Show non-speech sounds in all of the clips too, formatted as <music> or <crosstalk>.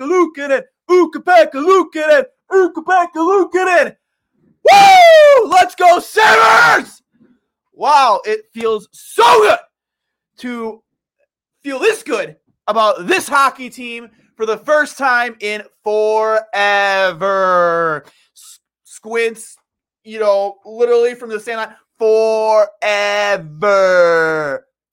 Ukko-Pekka Luukkonen, Ukko-Pekka Luukkonen, Ukko-Pekka Luukkonen. Woo! Let's go, Sabres! Wow, it feels so good to feel this good about this hockey team for the first time in forever. Squints, you know, literally from the stand line, forever.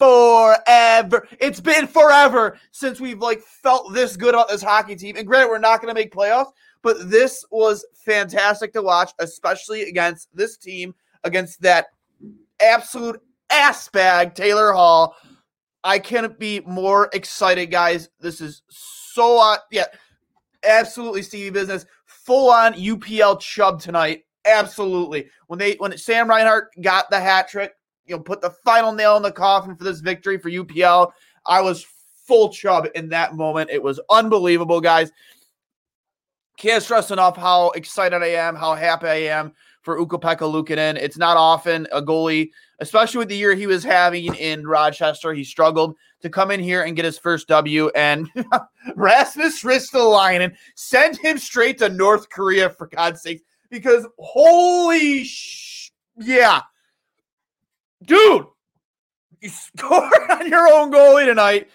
Forever. It's been forever since we've like felt this good about this hockey team. And granted, we're not going to make playoffs, but this was fantastic to watch, especially against this team, against that absolute ass bag, Taylor Hall. I can't be more excited, guys. This is so uh, yeah, absolutely Stevie business. Full on UPL chub tonight. Absolutely. When they when Sam Reinhart got the hat trick, you know, put the final nail in the coffin for this victory for UPL, I was full chub in that moment. It was unbelievable, guys. Can't stress enough how excited I am, how happy I am for Ukko-Pekka Luukkonen. It's not often a goalie, especially with the year he was having in Rochester, he struggled to come in here and get his first W. And <laughs> Rasmus Ristolainen sent him straight to North Korea for God's sake, because holy sh- yeah, dude, you <laughs> scored on your own goalie tonight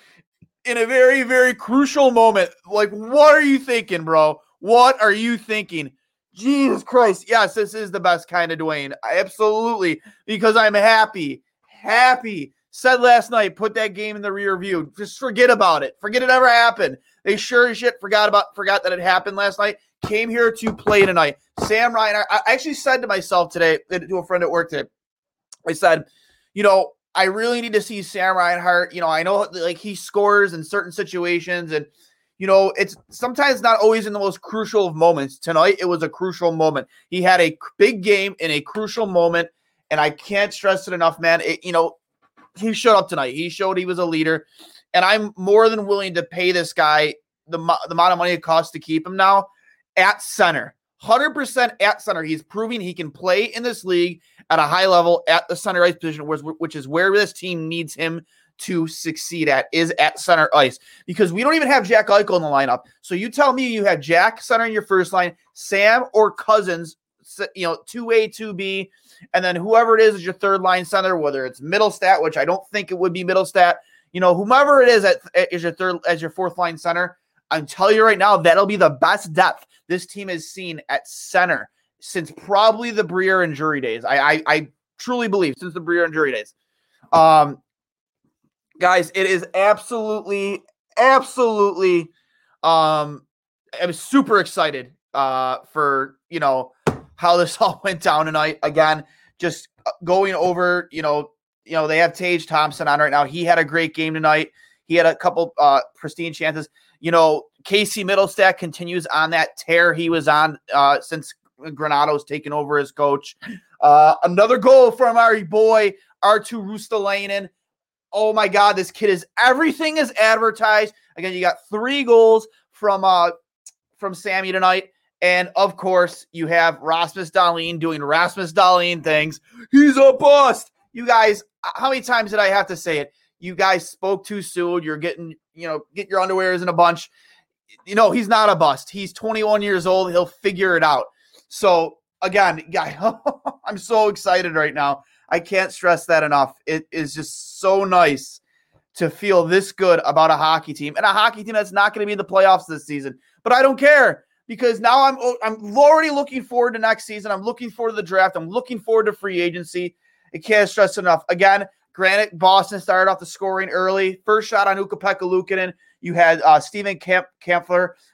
in a very very crucial moment. Like, what are you thinking, bro? What are you thinking? Jesus Christ. Yes, this is the best kind of Dwayne. Absolutely. Because I'm happy. Happy. Said last night, put that game in the rear view. Just forget about it. Forget it ever happened. They sure as shit forgot about forgot that it happened last night. Came here to play tonight. Sam Ryan, I, I actually said to myself today, to a friend at work today, I said, you know, I really need to see Sam Reinhart. You know, I know like he scores in certain situations and you know, it's sometimes not always in the most crucial of moments. Tonight, it was a crucial moment. He had a big game in a crucial moment, and I can't stress it enough, man. It, you know, he showed up tonight. He showed he was a leader, and I'm more than willing to pay this guy the, the amount of money it costs to keep him now at center. 100% at center. He's proving he can play in this league at a high level at the center ice position, which is where this team needs him to succeed at is at center ice because we don't even have Jack Eichel in the lineup. So you tell me you have Jack center in your first line, Sam or Cozens, you know, two A, two B, and then whoever it is is your third line center, whether it's Mittelstadt, which I don't think it would be Mittelstadt, you know, whomever it is at, is your third as your fourth line center. I'm telling you right now, that'll be the best depth this team has seen at center since probably the Briere and Drury days. I, I, I truly believe since the Briere and Drury days. Um, guys, it is absolutely, absolutely. Um, I'm super excited uh for you know how this <laughs> all went down tonight. Again, just uh, going over, you know, you know they have Tage Thompson on right now. He had a great game tonight. He had a couple uh pristine chances. You know, Casey Mittelstadt continues on that tear he was on uh since Granato's taken over as coach. Uh, another goal from our boy Arttu Ruotsalainen oh my god, this kid is everything is advertised. Again, you got three goals from uh from Sammy tonight. And of course, you have Rasmus Dahlin doing Rasmus Dahlin things. He's a bust. You guys, how many times did I have to say it? You guys spoke too soon. You're getting, you know, get your underwears in a bunch. You know, he's not a bust. He's 21 years old. He'll figure it out. So again, guy, <laughs> I'm so excited right now. I can't stress that enough. It is just so nice to feel this good about a hockey team and a hockey team that's not going to be in the playoffs this season. But I don't care because now I'm oh, I'm already looking forward to next season. I'm looking forward to the draft. I'm looking forward to free agency. I can't stress enough. Again, granted, Boston started off the scoring early. First shot on Ukko-Pekka Luukkonen. You had uh, Steven Camp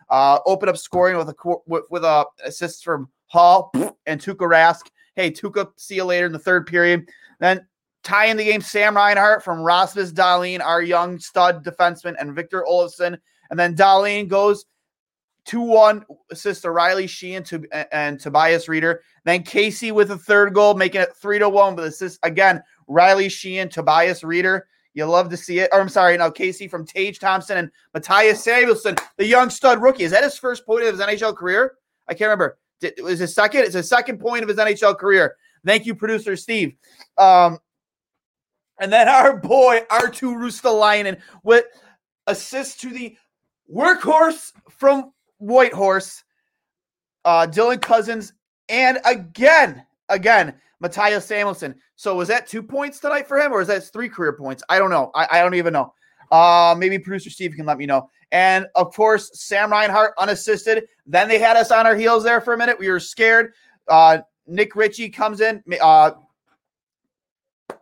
uh, open up scoring with a with, with a assist from Hall and Tuukka Rask. Hey, Tuukka, see you later in the third period. Then tie in the game, Sam Reinhart from Rasmus Dahlin, our young stud defenseman, and Victor Olofsson. And then Dahlin goes 2 1 assist to Riley Sheahan to, and Tobias Rieder. Then Casey with a third goal, making it 3 to 1 with assist again. Riley Sheahan, Tobias Rieder. You love to see it. Or I'm sorry, no, Casey from Tage Thompson and Mattias Samuelsson, the young stud rookie. Is that his first point of his NHL career? I can't remember. Did, was his second? It's his second point of his NHL career. Thank you, producer Steve. Um, and then our boy Arttu Ruotsalainen with assist to the workhorse from Whitehorse, uh, Dylan Cozens. and again, again, Mattias Samuelsson. So was that two points tonight for him, or is that three career points? I don't know. I, I don't even know. Uh, maybe producer Steve can let me know. And of course, Sam Reinhart unassisted. Then they had us on our heels there for a minute. We were scared. Uh, Nick Ritchie comes in, uh,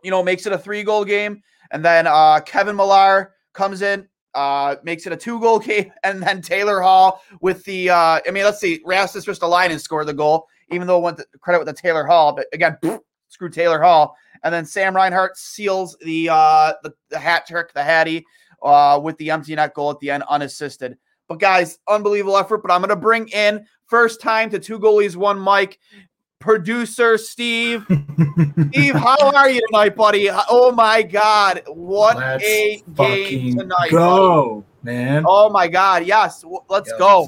you know, makes it a three goal game. And then uh, Kevan Miller comes in, uh, makes it a two goal <laughs> game. And then Taylor Hall with the, uh, I mean, let's see, Rasmus Ristolainen scored the goal, even though it went to credit with the Taylor Hall. But again, screw Taylor Hall. And then Sam Reinhart seals the uh, the, the hat trick, the Hattie, uh, with the empty net goal at the end, unassisted. But guys, unbelievable effort. But I'm going to bring in first time to two goalies, one Mic producer Steve. <laughs> Steve, how are you tonight, buddy? Oh my God, what let's a game tonight! Go, buddy. man! Oh my God, yes, let's go.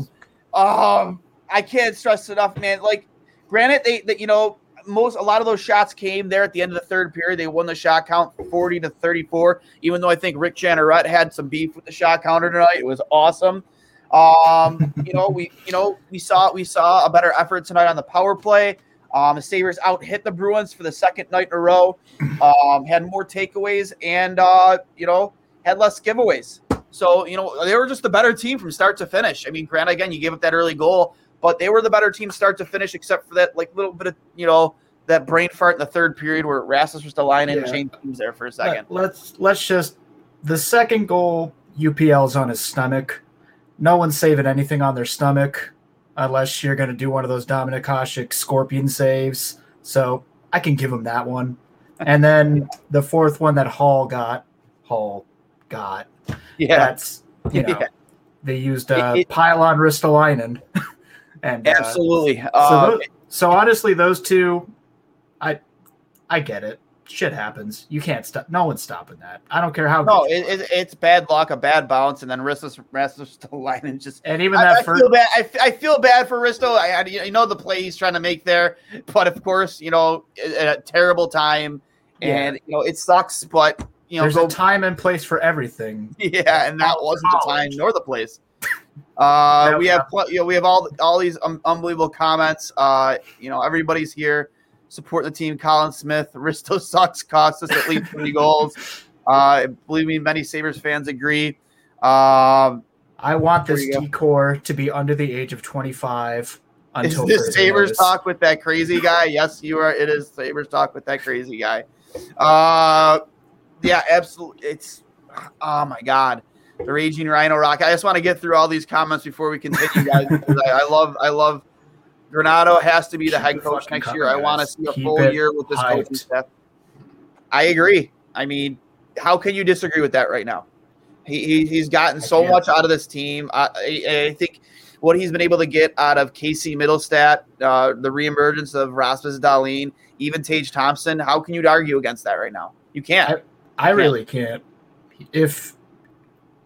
Um, I can't stress enough, man. Like, granted, they, that you know, most a lot of those shots came there at the end of the third period. They won the shot count 40 to 34. Even though I think Rick Jeanneret had some beef with the shot counter tonight, it was awesome. Um, you know, we you know we saw we saw a better effort tonight on the power play. Um, the Sabres out hit the Bruins for the second night in a row, um, had more takeaways, and, uh, you know, had less giveaways. So, you know, they were just the better team from start to finish. I mean, Grant, again, you gave up that early goal, but they were the better team start to finish, except for that, like, little bit of, you know, that brain fart in the third period where Rasmus was the line in yeah. and changed teams there for a second. Let, let's, let's just, the second goal, UPL's on his stomach. No one's saving anything on their stomach unless you're going to do one of those Dominik Hasek scorpion saves. So I can give him that one. <laughs> And then the fourth one that Hall got, Hall got. Yeah. That's, you <laughs> know, yeah. they used a it, pylon Ristolainen. <laughs> and absolutely. Uh, so, those, so honestly, those two, I, I get it shit happens. You can't stop. No one's stopping that. I don't care how. No, it, it, it's bad luck, a bad bounce, and then Risto's Risto's <laughs> still line just. And even that I, first, I feel bad. I, I feel bad for Risto. I, I you know the play he's trying to make there, but of course you know at a terrible time, and yeah. you know it sucks. But you know there's go, a time and place for everything. <laughs> Yeah, and that wasn't the time nor the place. Uh, we have you know we have all all these um, unbelievable comments. Uh, you know everybody's here support the team. Colin Smith, <laughs> Risto sucks, cost us at least 20 <laughs> goals. Uh, believe me, many Sabres fans agree. Um, I want this decor to be under the age of 25. Until is this Sabres notice. talk with that crazy guy? <laughs> yes, you are. It is Sabres talk with that crazy guy. Uh, yeah, absolutely. It's oh my god, the raging Rhino Rock. I just want to get through all these comments before we continue, guys. <laughs> I, I love, I love Granato has to be the head coach next year. I want to see a Keep full year with this hyped. coaching staff. I agree. I mean, how can you disagree with that right now? He, he he's gotten so much out of this team. I, I, I, think what he's been able to get out of Casey Mittelstadt, uh, the reemergence of Rasmus Dahlin, even Tage Thompson. How can you argue against that right now? You can't. I, I really can't. If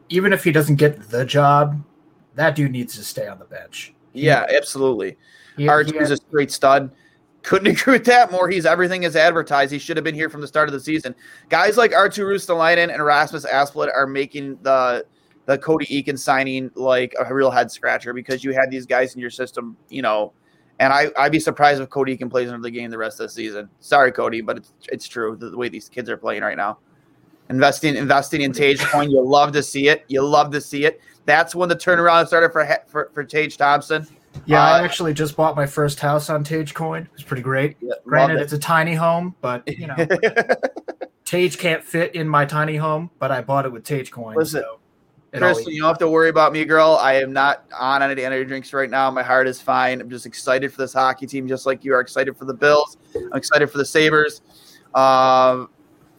even if he doesn't get the job, that dude needs to stay on the bench. Yeah, absolutely. He, is a straight stud. Couldn't <laughs> agree with that more. He's everything as advertised. He should have been here from the start of the season. Guys like Arttu Ruotsalainen and Rasmus Asplund are making the the Cody Eakin signing like a real head scratcher because you had these guys in your system, you know. And I, I'd be surprised if Cody Eakin plays another game the rest of the season. Sorry, Cody, but it's it's true the, the way these kids are playing right now. Investing investing in Tage Coin. You love to see it. You love to see it. That's when the turnaround started for for, for Tage Thompson. Yeah, I Uh, actually just bought my first house on Tage Coin. It's pretty great. Yeah, Granted, love it's a tiny home, but you know, <laughs> Tage can't fit in my tiny home. But I bought it with Tage Coin. Listen, so it Chris, you don't have to worry about me, girl. I am not on any energy drinks right now. My heart is fine. I'm just excited for this hockey team, just like you are excited for the Bills. I'm excited for the Sabres. Um,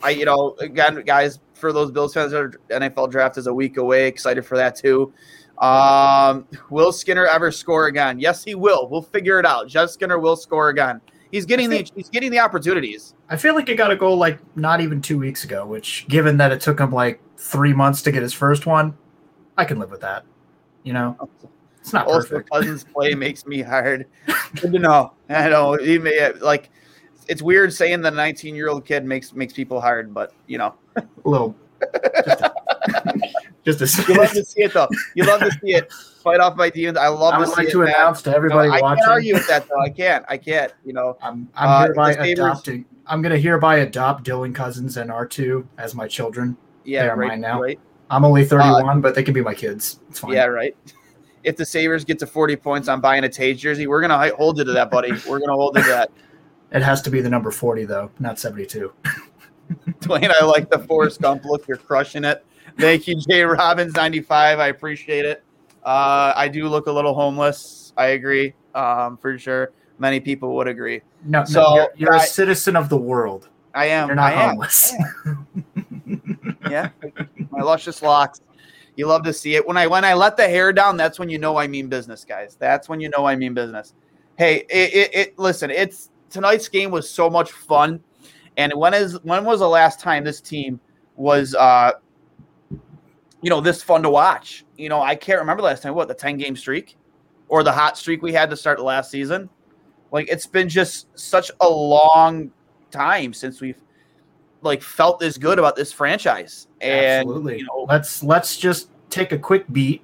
I, you know, again, guys, for those Bills fans, our NFL draft is a week away. Excited for that too. Um, will Skinner ever score again? Yes, he will. We'll figure it out. Jeff Skinner will score again. He's getting the he's getting the opportunities. I feel like it got a goal like not even two weeks ago, which, given that it took him like three months to get his first one, I can live with that. You know, it's not Also, perfect. Cozens play makes me hard. <laughs> Good to know. I know he may like. It's weird saying that a 19 year old kid makes makes people hard, but you know A little, just a, <laughs> just you love to see it though. You love to see it fight off my demons. I love I to would see like it. to man. announce to No, everybody I can't argue with that though. I can't. I can't. You know. I'm, I'm Uh, hereby Sabres- adopting. I'm going to hereby adopt Dylan Cozens and R2 as my children. Yeah. They are right. mine now. Right. I'm only 31, but they can be my kids. It's fine. Yeah. Right. <laughs> If the Sabres get to 40 points on buying a Tage jersey, we're gonna hold you to that, buddy. We're gonna hold you to that. It has to be the number 40 though, not 72. <laughs> Dwayne, I like the Forrest Gump look. You're crushing it. Thank you, Jay Robbins, 95. I appreciate it. Uh, I do look a little homeless. I agree, um, for sure. Many people would agree. No, So, no you're, you're a I- citizen of the world. I am. You're not I am. homeless. <laughs> Yeah, my luscious locks. You love to see it. When I when I let the hair down, that's when you know I mean business, guys. That's when you know I mean business. Hey, it, it, it listen. It's tonight's game was so much fun, and when is when was the last time this team was uh you know this fun to watch? You know, I can't remember the last time. What the ten game streak or the hot streak we had to start the last season? Like it's been just such a long time since we've like felt this good about this franchise. And Absolutely. you know, let's let's just take a quick beat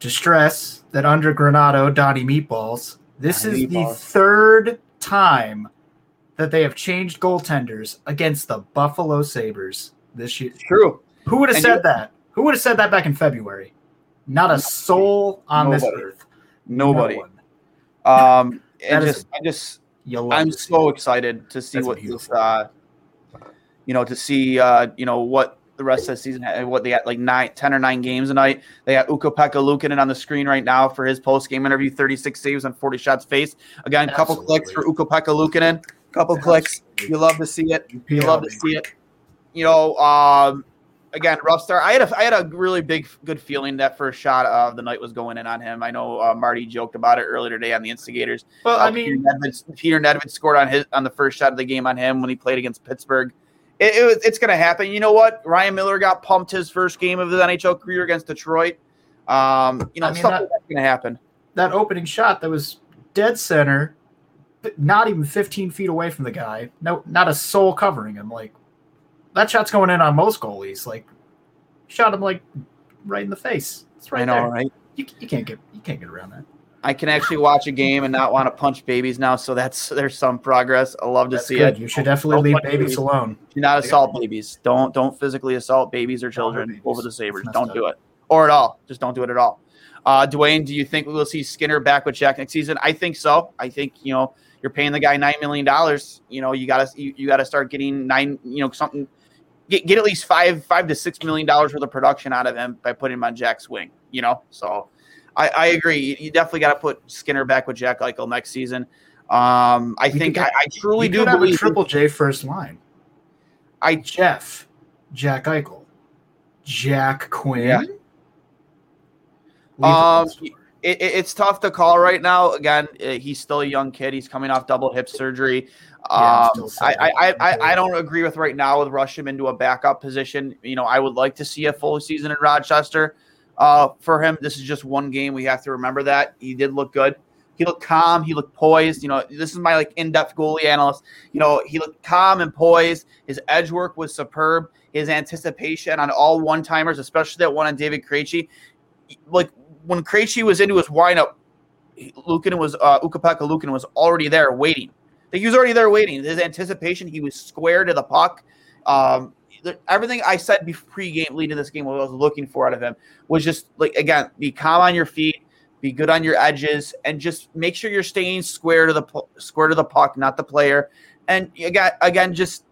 to stress that under Granato, Donnie Meatballs, this Donnie is the third time that they have changed goaltenders against the Buffalo Sabres this year. true. Who would have And said you- that? Who would have said that back in February? Not a soul on this earth. Nobody. No. Um and just a, I just, I'm so excited to see what this uh you know, to see uh, you know, what the rest of the season what they got like nine, 10 or nine games a night. They got Ukko-Pekka Luukkonen on the screen right now for his post game interview, 36 saves on 40 shots faced. Again, a couple clicks for Ukko-Pekka Luukkonen. Couple clicks. You love to see it. You love to see it. You know, um, again, rough start. I had a I had a really big good feeling that first shot of the night was going in on him. I know uh, Marty joked about it earlier today on the Instigators. Well, Uh, I mean, Peter Nedved, Peter Nedved scored on his on the first shot of the game on him when he played against Pittsburgh. It, it it's going to happen. You know what? Ryan Miller got pumped his first game of his NHL career against Detroit. Um, you know, I mean, that- that's going to happen. that opening shot that was dead center, not even 15 feet away from the guy. No, not a soul covering him. Like that shot's going in on most goalies. Like shot him like right in the face. It's right I know, there. right? You, you can't get you can't get around that. I can actually watch a game and not want to punch babies now, so that's there's some progress. I love to That's see good. it. You should definitely leave babies babies. alone. Do not assault babies. Don't don't physically assault babies or children babies. over the Sabres. Don't do it. Or at all. Just don't do it at all. Uh, Dwayne, do you think we will see Skinner back with Jack next season? I think so. I think you know you're paying the guy nine million dollars. You know you gotta you, you gotta start getting nine. You know something. Get, get at least five five to six million dollars worth of production out of him by putting him on Jack's wing. You know, so I, I agree. You, you definitely got to put Skinner back with Jack Eichel next season. Um, I think could I, I truly do could have a believe triple J first line. I Jeff, Jack Eichel, Jack Quinn. Yeah. Um, it. it, it- it's tough to call right now. Again, uh, he's still a young kid. He's coming off double hip surgery. Yeah, Um, I. I, I, I, I don't agree with right now with rush him into a backup position. You know, I would like to see a full season in Rochester uh, for him. This is just one game. We have to remember that he did look good. He looked calm. He looked poised. You know, this is my like in-depth goalie analyst. You know, he looked calm and poised. His edge work was superb. His anticipation on all one-timers, especially that one on David Krejci, like when Krejci was into his windup, Lukin was uh, Ukko-Pekka Lukin was already there waiting. Like, he was already there waiting. His anticipation, he was square to the puck. Um, everything I said pre-game leading this game, what I was looking for out of him was just like again, be calm on your feet, be good on your edges, and just make sure you're staying square to the square to the puck, not the player. And again, again, just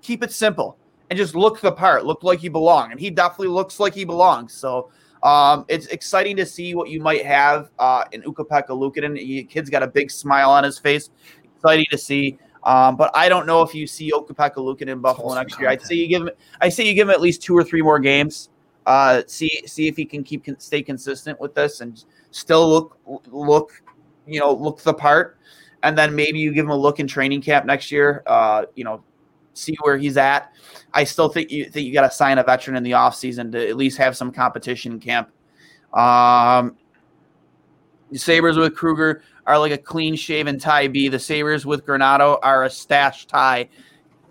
keep it simple and just look the part, look like you belong. And he definitely looks like he belongs. So um, it's exciting to see what you might have uh, in Ukko-Pekka Luukkonen. The kid's got a big smile on his face. Exciting to see. Um, but I don't know if you see Ukko-Pekka Luukkonen in Buffalo next year. I'd say you give him. I say you give him at least two or three more games. Uh, see see if he can keep stay consistent with this and still look look you know look the part. And then maybe you give him a look in training camp next year. Uh, you know, see where he's at. I still think you think you got to sign a veteran in the offseason to at least have some competition in camp. Um, Sabres with Krueger are like a clean shaven Ty B. The Sabres with Granato are a stash tie.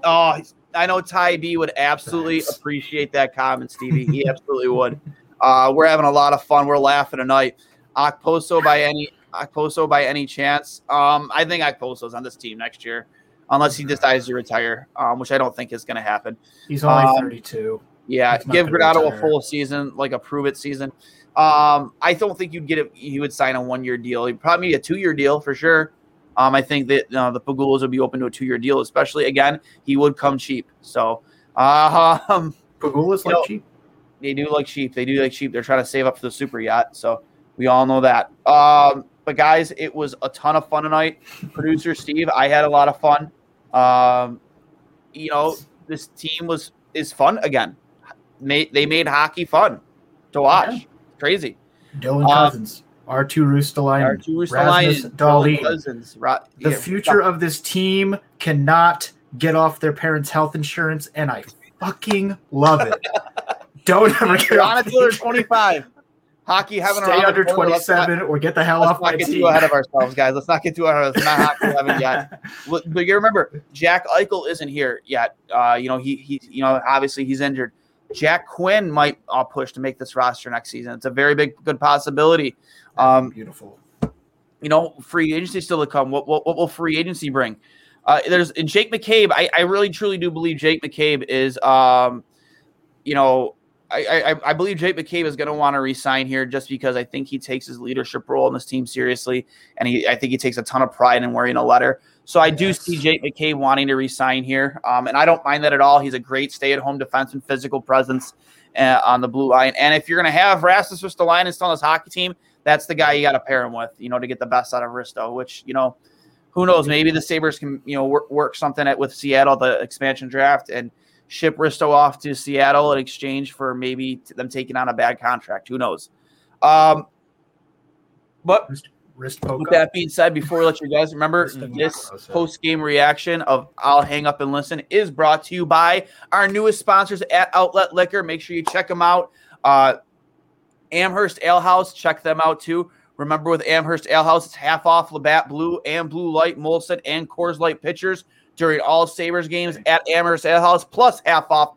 Oh, I know Ty B would absolutely Thanks. appreciate that comment, Stevie. He absolutely would. Uh, we're having a lot of fun. We're laughing tonight. Okposo by any Okposo by any chance? Um, I think Okposo's on this team next year unless he decides to retire, um, which I don't think is going to happen. He's only um, 32. Yeah, give Granato a full season, like a prove it season. Um, I don't think you'd get it. He would sign a one year deal. He'd probably a two year deal for sure. Um, I think that uh, the Pegulas would be open to a two year deal, especially again, he would come cheap. So, uh, um, <laughs> Pegulas like know, cheap. They do like cheap. They do like cheap. They're trying to save up for the super yacht. So we all know that. Um, but guys, it was a ton of fun tonight. Producer Steve, I had a lot of fun. Um, you know, this team was is fun again. Made, they made hockey fun to watch. Yeah. Crazy. Dylan um, Cozens, R2 Ruotsalainen, R2 Ruotsalainen, Dahlin. Cozens. Ra- the yeah, future of this team cannot get off their parents' health insurance, and I fucking love it. <laughs> Don't ever get on until they're 25 hockey having stay under 27 not, or get the hell off my get team. Too ahead of ourselves, guys. Let's not get too ahead of us. Not hockey 11 yet. <laughs> But you remember, Jack Eichel isn't here yet. Uh, you know, he he you know obviously he's injured. Jack Quinn might uh, push to make this roster next season. It's a very big good possibility. Um, Beautiful. You know, free agency still to come. What what, what will free agency bring? Uh, there's Jake McCabe. I, I really truly do believe Jake McCabe is um, you know I, I, I believe Jake McCabe is going to want to resign here just because I think he takes his leadership role in this team seriously, and he I think he takes a ton of pride in wearing a letter. So I do see Jake McCabe wanting to resign here, um, and I don't mind that at all. He's a great stay-at-home defense and physical presence uh, on the blue line. And if you're going to have Rasmus Ristolainen still on this hockey team, that's the guy you got to pair him with, you know, to get the best out of Risto. Which you know, who knows? Maybe the Sabres can you know work, work something at, with Seattle, the expansion draft, and ship Risto off to Seattle in exchange for maybe them taking on a bad contract. Who knows? Um, but wrist, with that being said, before we let you guys remember, this post game reaction of I'll hang up and listen is brought to you by our newest sponsors at Outlet Liquor. Make sure you check them out. Uh, Amherst Ale House, check them out too. Remember, with Amherst Ale House, it's half off Labatt Blue and Blue Light, Molson, and Coors Light pitchers during all Sabres games at Amherst Ale House, plus half off,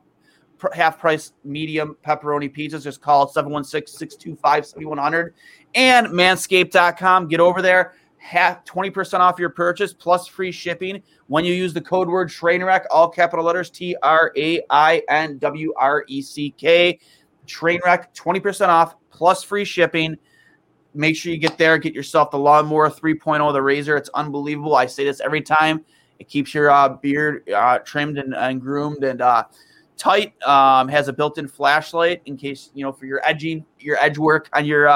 half price medium pepperoni pizzas. Just call 716 625 7100 and manscaped.com. Get over there. Half 20% off your purchase plus free shipping when you use the code word Trainwreck, all capital letters T R A I N W R E C K. Trainwreck, 20% off plus free shipping. Make sure you get there, get yourself the Lawnmower 3.0, the razor. It's unbelievable. I say this every time. It keeps your uh, beard uh, trimmed and, and, groomed and uh, tight. Um, has a built-in flashlight in case you know for your edging, your edge work on your.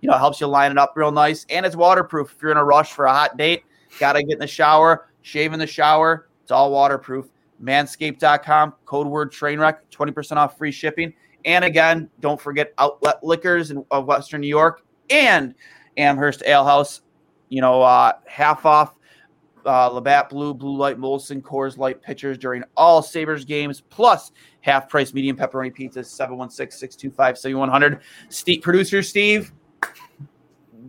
You know, helps you line it up real nice, and it's waterproof. If you're in a rush for a hot date, gotta get in the shower, shave in the shower. It's all waterproof. Manscaped.com, code word trainwreck, 20% off free shipping. And again, don't forget Outlet Liquors in, of Western New York and Amherst Ale House. You know, uh, half off uh, Labatt Blue, Blue Light, Molson, Coors Light pitchers during all Sabres games, plus half price medium pepperoni pizzas, 716 625 7100. Steve, producer Steve,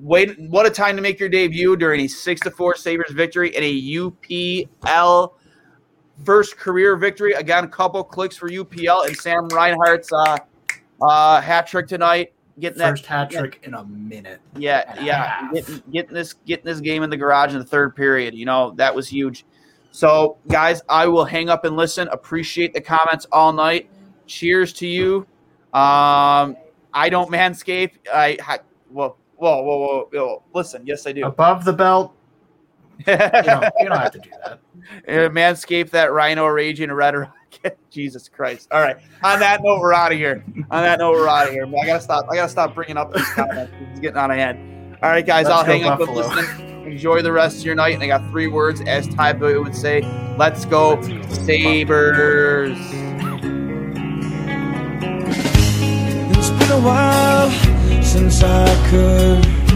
wait, what a time to make your debut during a 6 to 4 Sabres victory and a UPL first career victory. Again, a couple clicks for UPL and Sam Reinhart's uh, uh, hat trick tonight getting first that hat trick in a minute. Yeah, yeah, getting, getting, this getting this game in the garage in the third period. You know that was huge. So, guys, I will hang up and listen. Appreciate the comments all night. Cheers to you. Um, I don't manscape. I ha- whoa, whoa, whoa, whoa, whoa. Listen, yes, I do. Above the belt, <laughs> you don't, you don't have to do that. Manscape that Rhino raging red rocket. <laughs> Jesus Christ! All right. On that note, we're out of here. On that note, we're out of here. I gotta stop. I gotta stop bringing up this <laughs> comments. It's getting on of hand. All right, guys. Let's I'll go hang up and Buffalo. listen. Enjoy the rest of your night. And I got three words, as Ty Boy would say. Let's go, Sabres. It's been a while since I could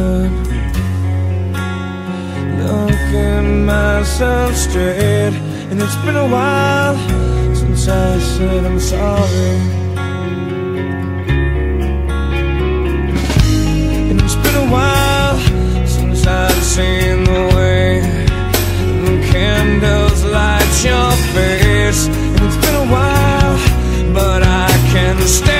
could look at myself straight, and it's been a while since I said I'm sorry. And it's been a while since I've seen the way the candles light your face. And it's been a while, but I can still